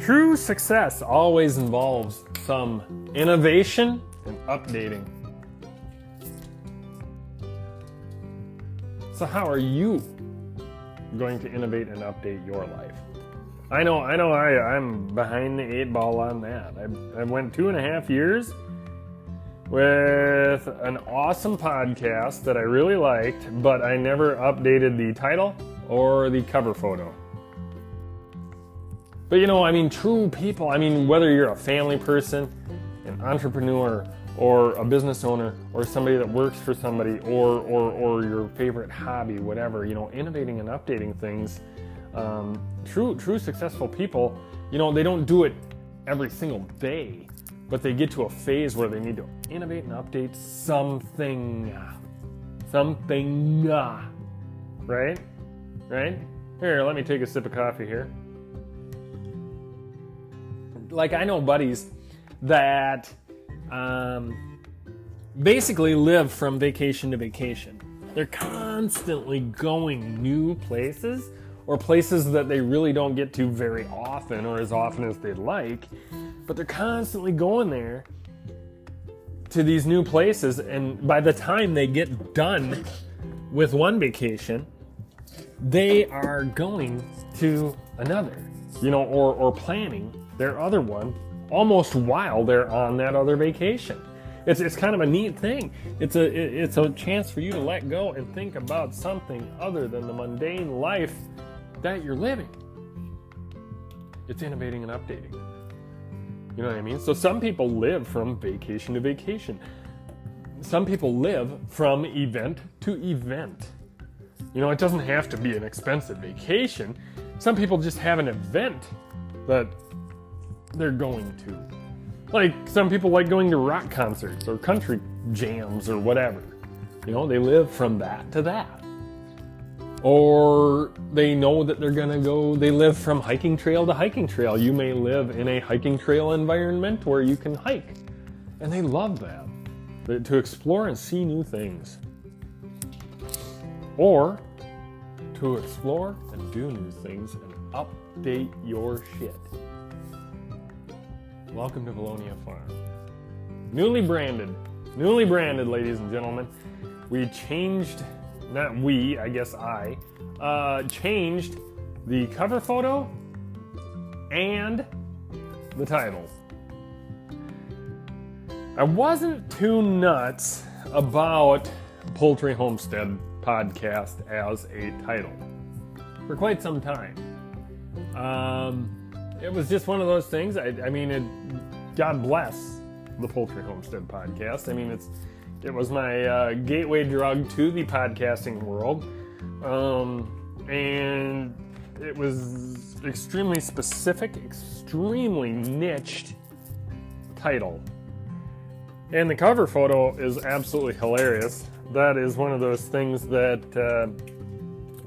True success always involves some innovation and updating. So, how are you going to innovate and update your life? I know, I know, I, I'm behind the eight ball on that. I, I went two and a half years with an awesome podcast that I really liked, but I never updated the title or the cover photo. But you know, I mean, true people, I mean, whether you're a family person, an entrepreneur, or a business owner, or somebody that works for somebody, or, or, or your favorite hobby, whatever, you know, innovating and updating things. Um, true, true successful people, you know, they don't do it every single day, but they get to a phase where they need to innovate and update something. Something. Right? Right? Here, let me take a sip of coffee here like I know buddies that um, basically live from vacation to vacation. They're constantly going new places or places that they really don't get to very often or as often as they'd like, but they're constantly going there to these new places and by the time they get done with one vacation, they are going to another, you know, or, or planning their other one almost while they're on that other vacation. It's, it's kind of a neat thing. It's a it's a chance for you to let go and think about something other than the mundane life that you're living. It's innovating and updating. You know what I mean? So some people live from vacation to vacation. Some people live from event to event. You know, it doesn't have to be an expensive vacation. Some people just have an event that they're going to. Like some people like going to rock concerts or country jams or whatever. You know, they live from that to that. Or they know that they're gonna go, they live from hiking trail to hiking trail. You may live in a hiking trail environment where you can hike. And they love that. To explore and see new things. Or to explore and do new things and update your shit. Welcome to Valonia Farm. Newly branded, newly branded, ladies and gentlemen. We changed, not we, I guess I, uh, changed the cover photo and the title. I wasn't too nuts about Poultry Homestead podcast as a title for quite some time. Um, it was just one of those things. I, I mean, it, God bless the Poultry Homestead podcast. I mean, it's it was my uh, gateway drug to the podcasting world, um, and it was extremely specific, extremely niched title. And the cover photo is absolutely hilarious. That is one of those things that uh,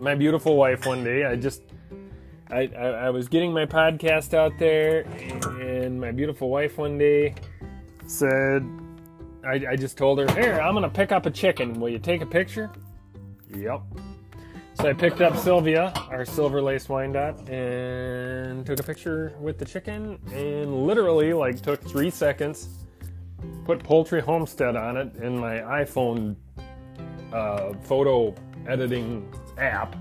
my beautiful wife one day I just I, I, I was getting my podcast out there, and my beautiful wife one day said, I, I just told her, Here, I'm going to pick up a chicken. Will you take a picture? Yep. So I picked up Sylvia, our silver lace Wyandotte, and took a picture with the chicken, and literally, like, took three seconds, put Poultry Homestead on it in my iPhone uh, photo editing app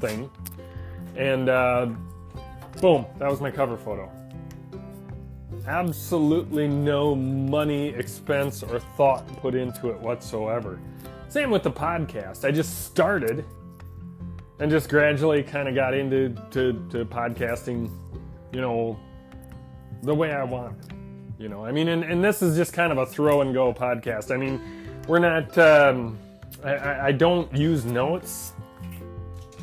thing, and uh, boom, that was my cover photo. Absolutely no money, expense, or thought put into it whatsoever. Same with the podcast. I just started and just gradually kind of got into to, to podcasting, you know, the way I want. You know, I mean, and, and this is just kind of a throw and go podcast. I mean, we're not, um, I, I don't use notes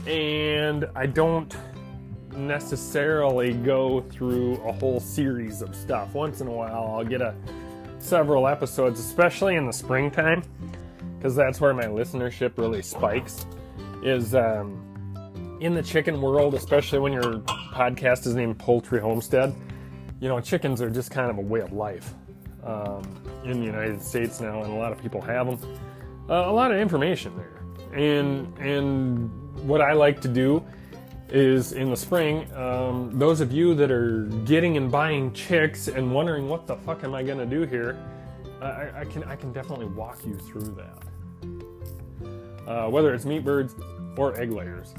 and I don't necessarily go through a whole series of stuff. Once in a while, I'll get a several episodes, especially in the springtime, because that's where my listenership really spikes. Is um, in the chicken world, especially when your podcast is named Poultry Homestead. You know, chickens are just kind of a way of life um, in the United States now, and a lot of people have them. Uh, a lot of information there, and and what I like to do is in the spring. Um, those of you that are getting and buying chicks and wondering what the fuck am I gonna do here, I, I can I can definitely walk you through that. Uh, whether it's meat birds or egg layers,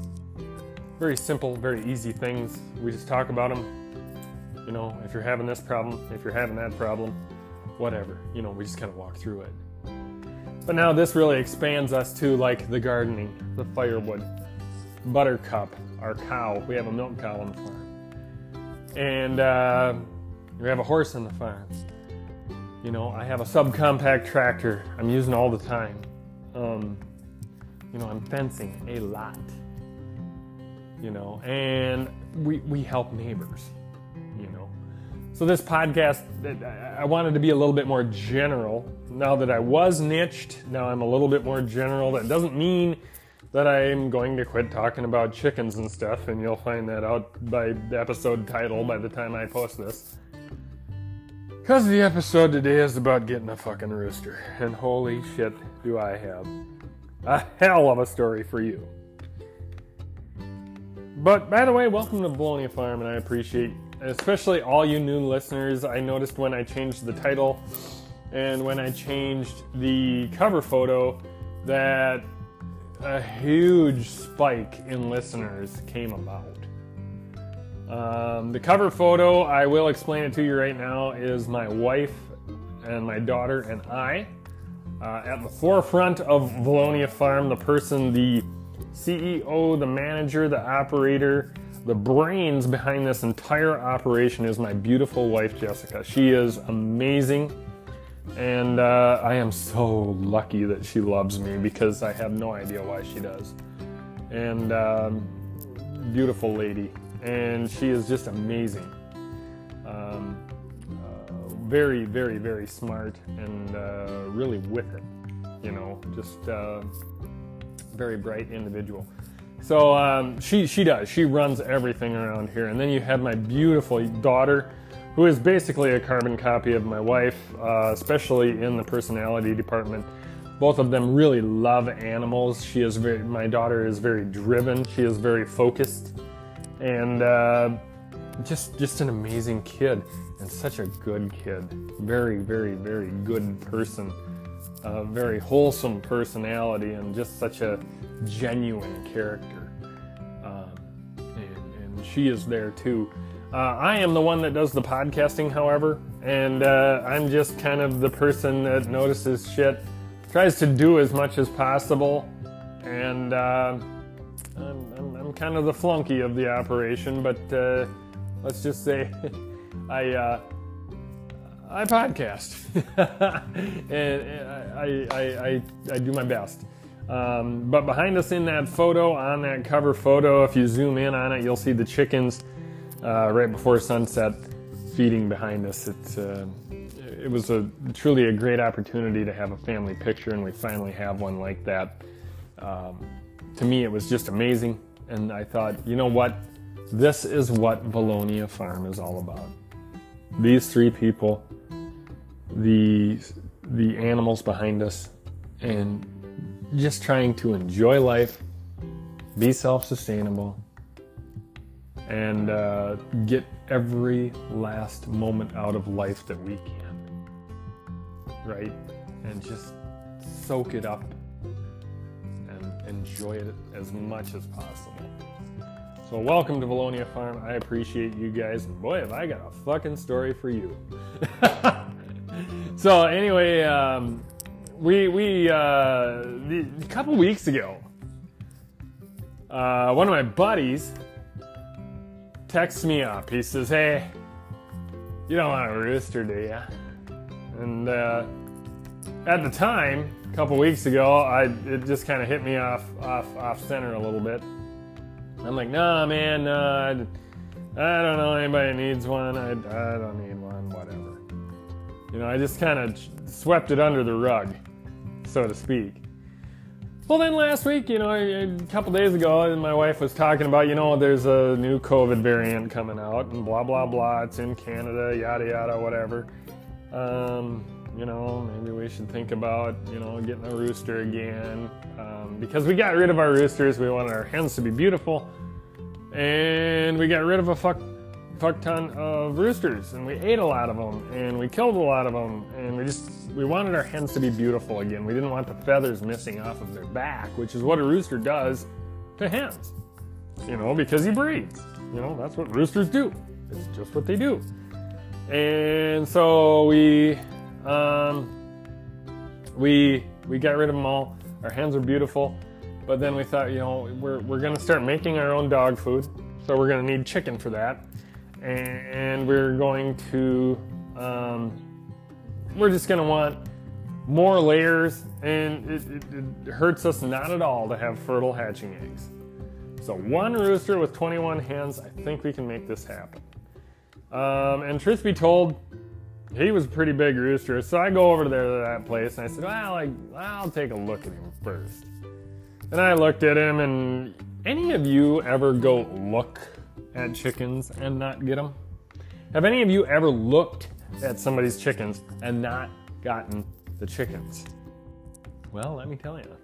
very simple, very easy things. We just talk about them. You know, if you're having this problem, if you're having that problem, whatever. You know, we just kind of walk through it. But now this really expands us to like the gardening, the firewood, Buttercup, our cow. We have a milk cow on the farm. And uh, we have a horse on the farm. You know, I have a subcompact tractor I'm using all the time. Um, you know, I'm fencing a lot. You know, and we, we help neighbors, you know. So this podcast, I wanted to be a little bit more general. Now that I was niched, now I'm a little bit more general. That doesn't mean that I'm going to quit talking about chickens and stuff, and you'll find that out by the episode title by the time I post this. Because the episode today is about getting a fucking rooster, and holy shit, do I have a hell of a story for you. But by the way, welcome to Valonia Farm, and I appreciate especially all you new listeners. I noticed when I changed the title and when I changed the cover photo that a huge spike in listeners came about. Um, the cover photo, I will explain it to you right now, is my wife and my daughter and I uh, at the forefront of Valonia Farm. The person, the CEO, the manager, the operator, the brains behind this entire operation is my beautiful wife, Jessica. She is amazing. And uh, I am so lucky that she loves me because I have no idea why she does. And um, beautiful lady, and she is just amazing. Um, uh, very, very, very smart and uh, really with it. You know, just uh, very bright individual. So um, she she does. She runs everything around here. And then you have my beautiful daughter who is basically a carbon copy of my wife, uh, especially in the personality department. Both of them really love animals. She is very, my daughter is very driven. She is very focused, and uh, just just an amazing kid and such a good kid. Very, very, very good person. A very wholesome personality and just such a genuine character. Um, and, and she is there too uh, I am the one that does the podcasting, however, and uh, I'm just kind of the person that notices shit, tries to do as much as possible, and uh, I'm, I'm, I'm, kind of the flunky of the operation, but uh, let's just say I. Uh, I podcast, and I, I, I, I, do my best. Um, but behind us in that photo, on that cover photo, if you zoom in on it, you'll see the chickens uh, right before sunset, feeding behind us. Uh, it was a truly a great opportunity to have a family picture, and we finally have one like that. Um, to me, it was just amazing, and I thought, you know what, this is what Valonia Farm is all about. These three people, the the animals behind us, and just trying to enjoy life, be self-sustainable, and uh, get every last moment out of life that we can. Right? And just soak it up and enjoy it as much as possible. So, welcome to Valonia Farm. I appreciate you guys. And boy, have I got a fucking story for you. so, anyway, um, we, we, uh, a couple weeks ago, uh, one of my buddies texts me up. He says, Hey, you don't want a rooster, do you? And uh, at the time, a couple weeks ago, I it just kind of hit me off off off center a little bit. I'm like, Nah, man, nah, I, I don't know anybody needs one. I, I don't need one, whatever. You know, I just kind of swept it under the rug, so to speak. Well, then last week, you know, a couple days ago, my wife was talking about, you know, there's a new COVID variant coming out and blah, blah, blah. It's in Canada, yada, yada, whatever. Um, you know, maybe we should think about, you know, getting a rooster again. Um, because we got rid of our roosters, we wanted our hens to be beautiful. and we got rid of a fuck fuck ton of roosters and we ate a lot of them and we killed a lot of them and we just we wanted our hens to be beautiful again. We didn't want the feathers missing off of their back which is what a rooster does to hens you know because he breeds you know that's what roosters do. It's just what they do. And so we um, we we got rid of them all. Our hens are beautiful but then we thought you know we're, we're to start making our own dog food so we're to need chicken for that and we're going to um, we're just going to want more layers and it, it, it, hurts us not at all to have fertile hatching eggs. So one rooster with 21 hens i think we can make this happen. Um, and truth be told he was a pretty big rooster so i go over there to that place and i said well I, i'll take a look at him first. And i looked at him and any of you ever go look at chickens and not get them? Have any of you ever looked at somebody's chickens and not gotten the chickens? Well, let me tell you,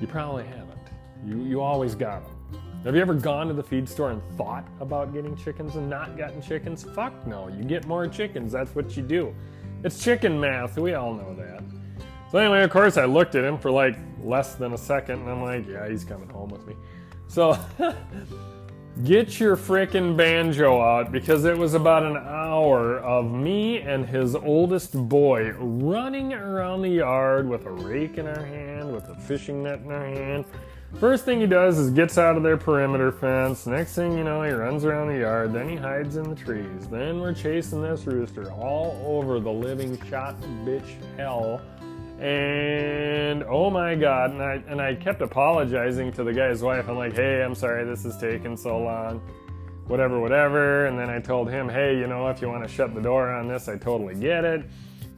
you probably haven't. You, you always got them. Have you ever gone to the feed store and thought about getting chickens and not gotten chickens? Fuck no, you get more chickens. That's what you do. It's chicken math. We all know that. So, anyway, of course, I looked at him for like less than a second and I'm like, yeah, he's coming home with me. So, Get your frickin' banjo out because it was about an hour of me and his oldest boy running around the yard with a rake in our hand, with a fishing net in our hand. First thing he does is gets out of their perimeter fence. Next thing you know, he runs around the yard. Then he hides in the trees. Then we're chasing this rooster all over the living shot bitch hell and oh my god and I and I kept apologizing to the guy's wife. I'm like, "Hey, I'm sorry this is taking so long." Whatever, whatever. And then I told him, "Hey, you know, if you want to shut the door on this, I totally get it.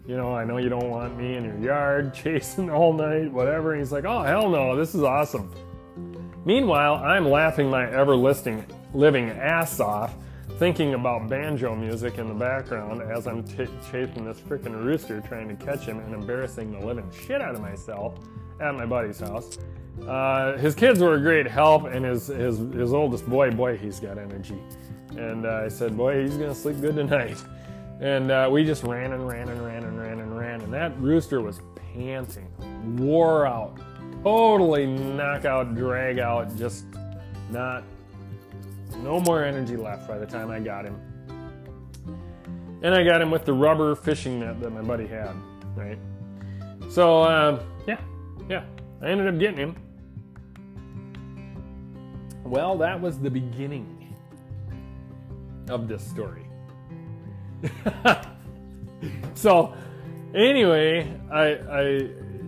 You know, I know you don't want me in your yard chasing all night, whatever." And he's like, "Oh, hell no. This is awesome." Meanwhile, I'm laughing my ever listing living ass off thinking about banjo music in the background as I'm t- chasing this freaking rooster trying to catch him and embarrassing the living shit out of myself at my buddy's house. Uh, his kids were a great help, and his, his, his oldest boy, boy, he's got energy. And uh, I said, boy, he's gonna sleep good tonight. And uh, we just ran and ran and ran and ran and ran, and that rooster was panting, wore out, totally knockout, drag out, just not no more energy left by the time I got him. And I got him with the rubber fishing net that my buddy had, right? So, uh, yeah, yeah, I ended up getting him. Well, that was the beginning of this story. so, anyway, I, I,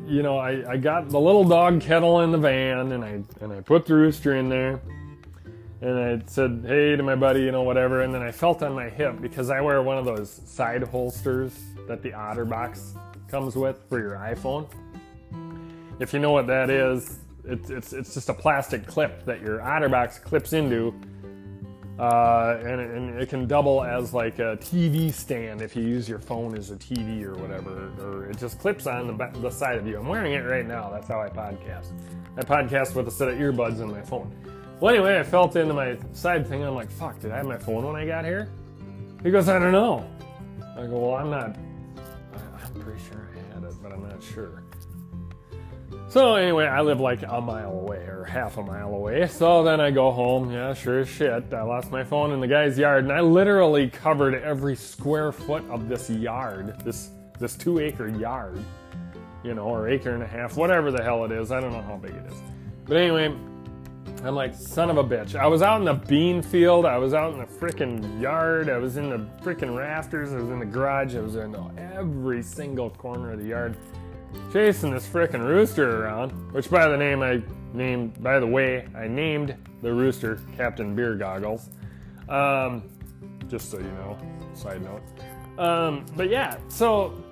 you know, I, I got the little dog kettle in the van, and I and I put the rooster in there and I said, hey to my buddy, you know, whatever. And then I felt on my hip because I wear one of those side holsters that the OtterBox comes with for your iPhone. If you know what that is, it's, it's, it's just a plastic clip that your OtterBox clips into. Uh, and, and, it can double as like a TV stand if you use your phone as a TV or whatever, or it just clips on the, the side of you. I'm wearing it right now. That's how I podcast. I podcast with a set of earbuds in my phone. Well, anyway, I felt into my side thing. I'm like, fuck, did I have my phone when I got here? He goes, I don't know. I go, well, I'm not, I'm pretty sure I had it, but I'm not sure. So anyway, I live like a mile away or half a mile away. So then I go home. Yeah, sure as shit. I lost my phone in the guy's yard, and I literally covered every square foot of this yard, this this two acre yard, you know, or acre and a half, whatever the hell it is. I don't know how big it is. But anyway, I'm like, son of a bitch. I was out in the bean field. I was out in the freaking yard. I was in the freaking rafters. I was in the garage. I was in every single corner of the yard chasing this freaking rooster around. Which, by the name, I named, by the way, I named the rooster Captain Beer Goggles. Um, just so you know, side note. Um, but yeah, so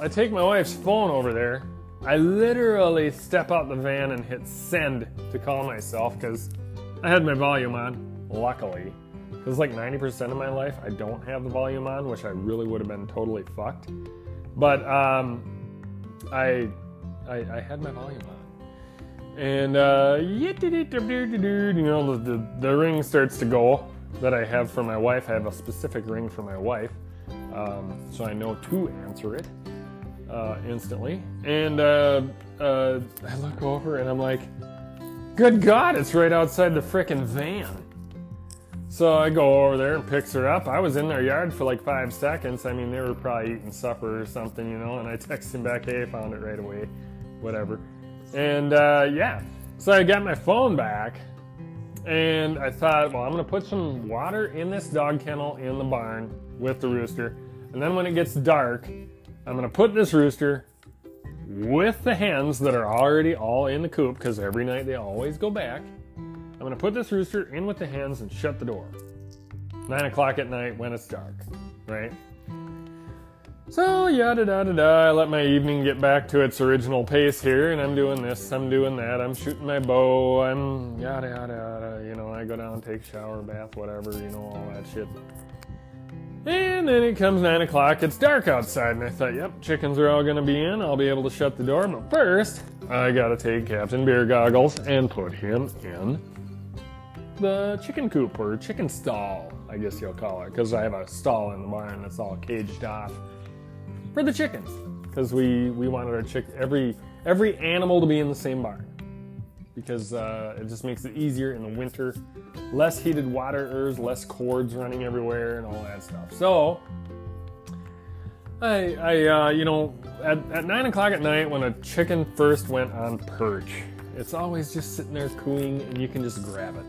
I take my wife's phone over there I literally step out the van and hit send to call myself because I had my volume on, luckily. Because like 90% of my life, I don't have the volume on, which I really would have been totally fucked. But um, I, I, I had my volume on. And uh, you know, the, the, the ring starts to go that I have for my wife. I have a specific ring for my wife, um, so I know to answer it uh, instantly. And uh, uh, I look over and I'm like, good God, it's right outside the frickin' van. So I go over there and picks her up. I was in their yard for like five seconds. I mean, they were probably eating supper or something, you know. And I text him back, "Hey, I found it right away, whatever." And uh, yeah, so I got my phone back, and I thought, well, I'm gonna put some water in this dog kennel in the barn with the rooster, and then when it gets dark, I'm gonna put this rooster with the hens that are already all in the coop because every night they always go back I'm gonna put this rooster in with the hens and shut the door. Nine o'clock at night when it's dark, right? So yada da da da. I let my evening get back to its original pace here, and I'm doing this, I'm doing that, I'm shooting my bow, I'm yada yada yada. You know, I go down, take shower, bath, whatever, you know, all that shit. And then it comes nine o'clock, it's dark outside, and I thought, yep, chickens are all gonna be in, I'll be able to shut the door, but first, I gotta take Captain Beer Goggles and put him in the chicken coop or chicken stall, I guess you'll call it, because I have a stall in the barn that's all caged off for the chickens. Because we, we wanted our chick every every animal to be in the same barn because uh, it just makes it easier in the winter. Less heated waterers, less cords running everywhere, and all that stuff. So, I, I uh, you know, at, at nine o'clock at night when a chicken first went on perch, it's always just sitting there cooing, and you can just grab it.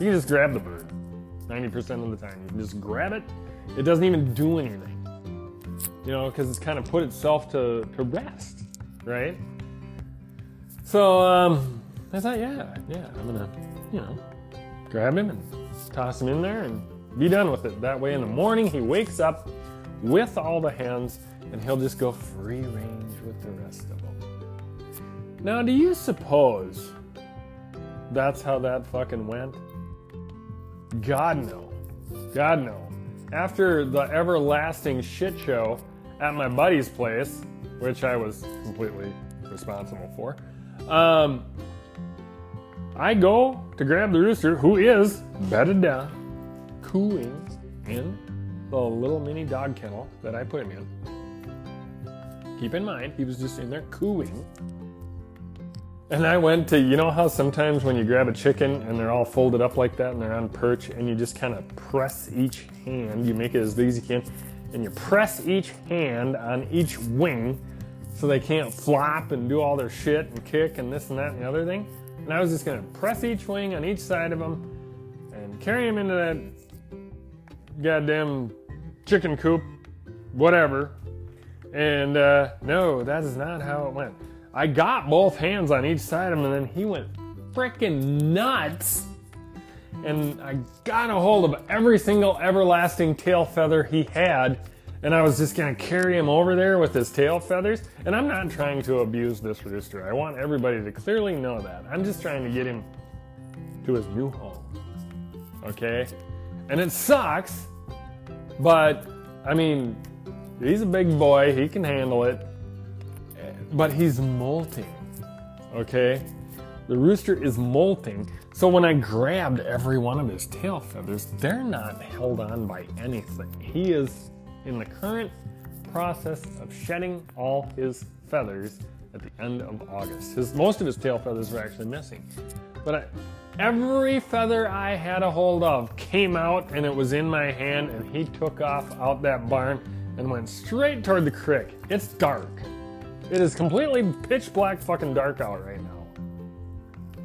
You can just grab the bird 90% of the time. You can just grab it. It doesn't even do anything. You know, because it's kind of put itself to, to rest, right? So um, I thought, yeah, yeah, I'm gonna, you know, grab him and toss him in there and be done with it. That way, in the morning, he wakes up with all the hens and he'll just go free range with the rest of them. Now, do you suppose that's how that fucking went? God no. God no. After the everlasting shit show at my buddy's place, which I was completely responsible for, um, I go to grab the rooster, who is bedded down, cooing in the little mini dog kennel that I put him in. Keep in mind, he was just in there cooing and I went to, you know how sometimes when you grab a chicken and they're all folded up like that and they're on perch and you just kind of press each hand, you make it as big as you can, and you press each hand on each wing so they can't flop and do all their shit and kick and this and that and the other thing. And I was just gonna press each wing on each side of them and carry them into that goddamn chicken coop, whatever. And uh, no, that is not how it went. I got both hands on each side of him, and then he went freaking nuts. And I got a hold of every single everlasting tail feather he had, and I was just gonna carry him over there with his tail feathers. And I'm not trying to abuse this rooster. I want everybody to clearly know that. I'm just trying to get him to his new home. Okay? And it sucks, but I mean, he's a big boy, he can handle it but he's molting. Okay? The rooster is molting. So when I grabbed every one of his tail feathers, they're not held on by anything. He is in the current process of shedding all his feathers at the end of August. His, most of his tail feathers are actually missing. But I, every feather I had a hold of came out and it was in my hand, and he took off out that barn and went straight toward the creek. It's dark. It is completely pitch black fucking dark out right now.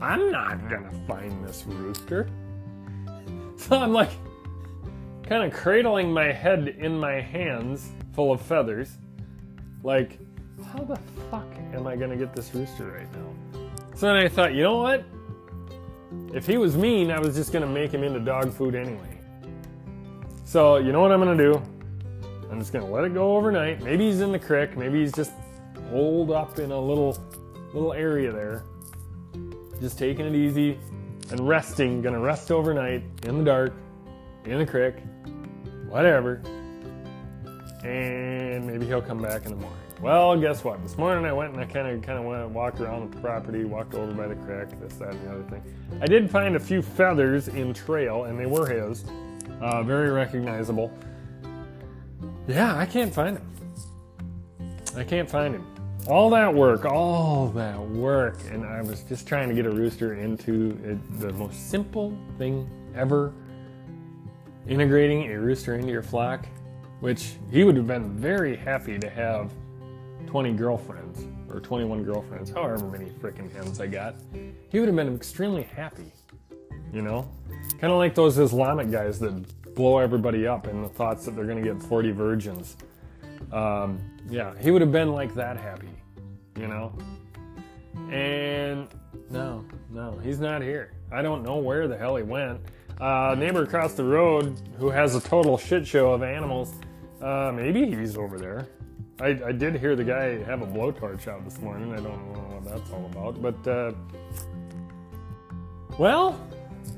I'm not gonna find this rooster. So I'm like, kind of cradling my head in my hands full of feathers. Like, how the fuck am I gonna get this rooster right now? So then I thought, you know what? If he was mean, I was just gonna make him into dog food anyway. So, you know what I'm gonna do? I'm just gonna let it go overnight. Maybe he's in the creek. Maybe he's just holed up in a little little area there. Just taking it easy and resting. Gonna rest overnight in the dark, in the creek, whatever. And maybe he'll come back in the morning. Well, guess what? This morning I went and I kind of kind of went and walked around the property, walked over by the creek, this, that, and the other thing. I did find a few feathers in trail, and they were his, uh, very recognizable. Yeah, I can't find him. I can't find him. All that work, all that work, and I was just trying to get a rooster into it, the most simple thing ever integrating a rooster into your flock, which he would have been very happy to have 20 girlfriends or 21 girlfriends, however many freaking hens I got. He would have been extremely happy, you know? Kind of like those Islamic guys that blow everybody up in the thoughts that they're going to get 40 virgins. Um, yeah, he would have been like that happy, you know? And no, no, he's not here. I don't know where the hell he went. Uh, neighbor across the road who has a total shit show of animals, uh, maybe he's over there. I, I, did hear the guy have a blowtorch out this morning. I don't know what that's all about. But, uh, well,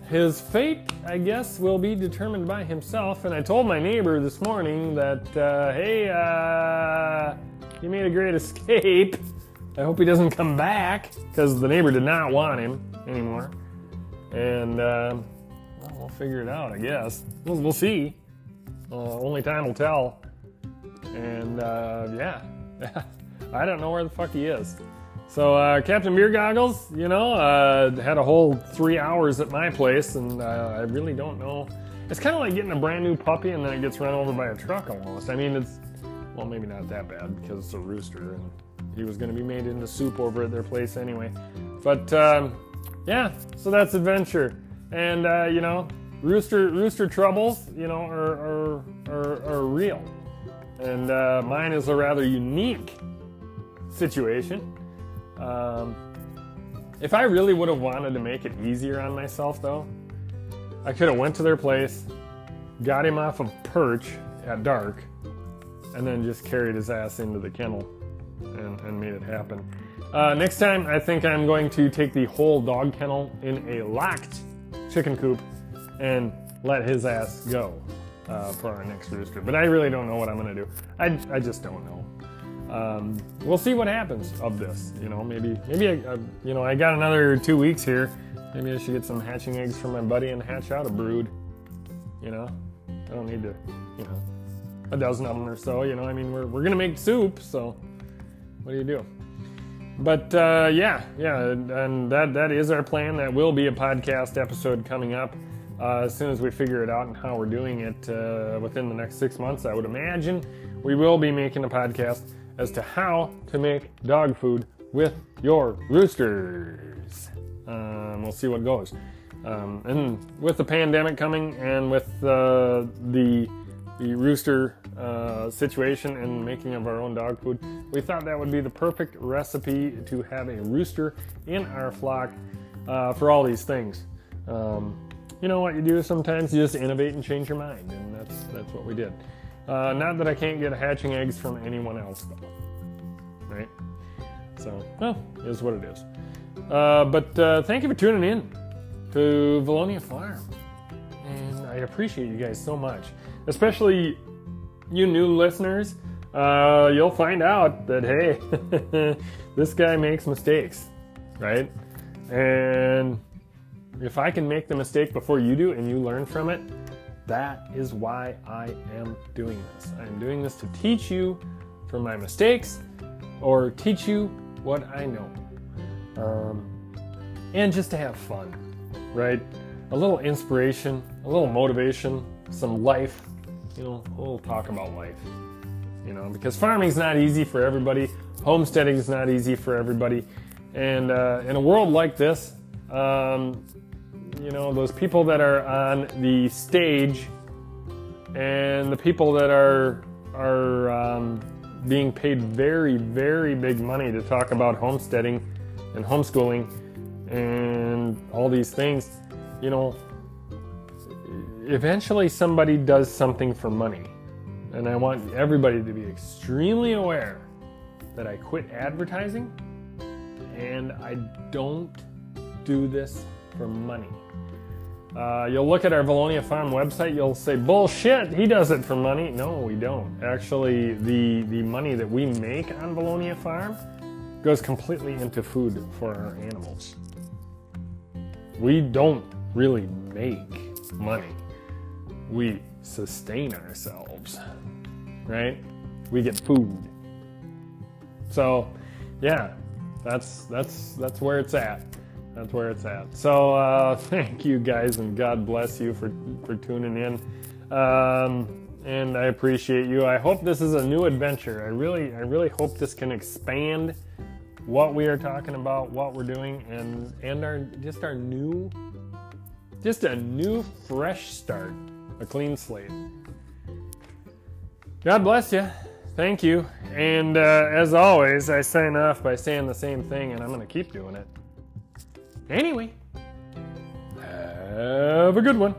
his fate, I guess, will be determined by himself. And I told my neighbor this morning that, uh, hey, uh, he made a great escape. I hope he doesn't come back because the neighbor did not want him anymore. And, we'll figure it out, I guess. We'll, we'll see. Uh, only time will tell. And uh, yeah, I don't know where the fuck he is. So uh, Captain Beer Goggles, you know, uh, had a whole three hours at my place, and uh, I really don't know. It's kind of like getting a brand new puppy and then it gets run over by a truck almost. I mean, it's well, maybe not that bad because it's a rooster, and he was going to be made into soup over at their place anyway. But um, yeah, so that's adventure, and uh, you know, rooster rooster troubles, you know, are are, are, are real and uh, mine is a rather unique situation. Um, if I really would have wanted to make it easier on myself, though, I could have went to their place, got him off of perch at dark, and then just carried his ass into the kennel and, and made it happen. Uh, next time, I think I'm going to take the whole dog kennel in a locked chicken coop and let his ass go uh, for our next rooster. But I really don't know what I'm to do. I, I just don't know. Um, we'll see what happens of this. You know, maybe maybe I, I, you know I got another two weeks here. Maybe I should get some hatching eggs from my buddy and hatch out a brood. You know, I don't need to. You know, a dozen of them or so. You know, I mean we're we're gonna make soup, so what do you do? But uh, yeah, yeah, and that that is our plan. That will be a podcast episode coming up uh, as soon as we figure it out and how we're doing it uh, within the next six months, I would imagine we will be making a podcast as to how to make dog food with your roosters. Um, we'll see what goes. Um, and with the pandemic coming and with uh, the the rooster uh, situation and making of our own dog food, we thought that would be the perfect recipe to have a rooster in our flock uh, for all these things. Um, you know what you do sometimes? You just innovate and change your mind and that's that's what we did. Uh, not that i can't get hatching eggs from anyone else though. Right? So well is what it is. Uh, but uh, thank you for tuning in to Valonia Farm. And i appreciate you guys so much especially you new listeners uh, you'll find out that hey this guy makes mistakes right and if I can make the mistake before you do and you learn from it, that is why I am doing this. I am doing this to teach you from my mistakes or teach you what I know. Um, and just to have fun, right? A little inspiration, a little motivation, some life, you know, little talk about life. You know, because farming is not easy for everybody, homesteading is not easy for everybody. And uh, in a world like this, um, you know, those people that are on the stage and the people that are are um, being paid very, very big money to talk about homesteading and homeschooling and all these things, you know, eventually somebody does something for money. And I want everybody to be extremely aware that I quit advertising and I don't do this for money. Uh, you'll look at our Valonia Farm website. You'll say, "Bullshit! He does it for money." No, we don't. Actually, the the money that we make on Valonia Farm goes completely into food for our animals. We don't really make money. We sustain ourselves, right? We get food. So, yeah, that's that's that's where it's at. That's where it's at. So uh, thank you guys, and God bless you for for tuning in. Um, and I appreciate you. I hope this is a new adventure. I really, I really hope this can expand what we are talking about, what we're doing, and and our just our new, just a new fresh start, a clean slate. God bless you. Thank you. And uh, as always, I sign off by saying the same thing, and I'm going to keep doing it. Anyway, have a good one.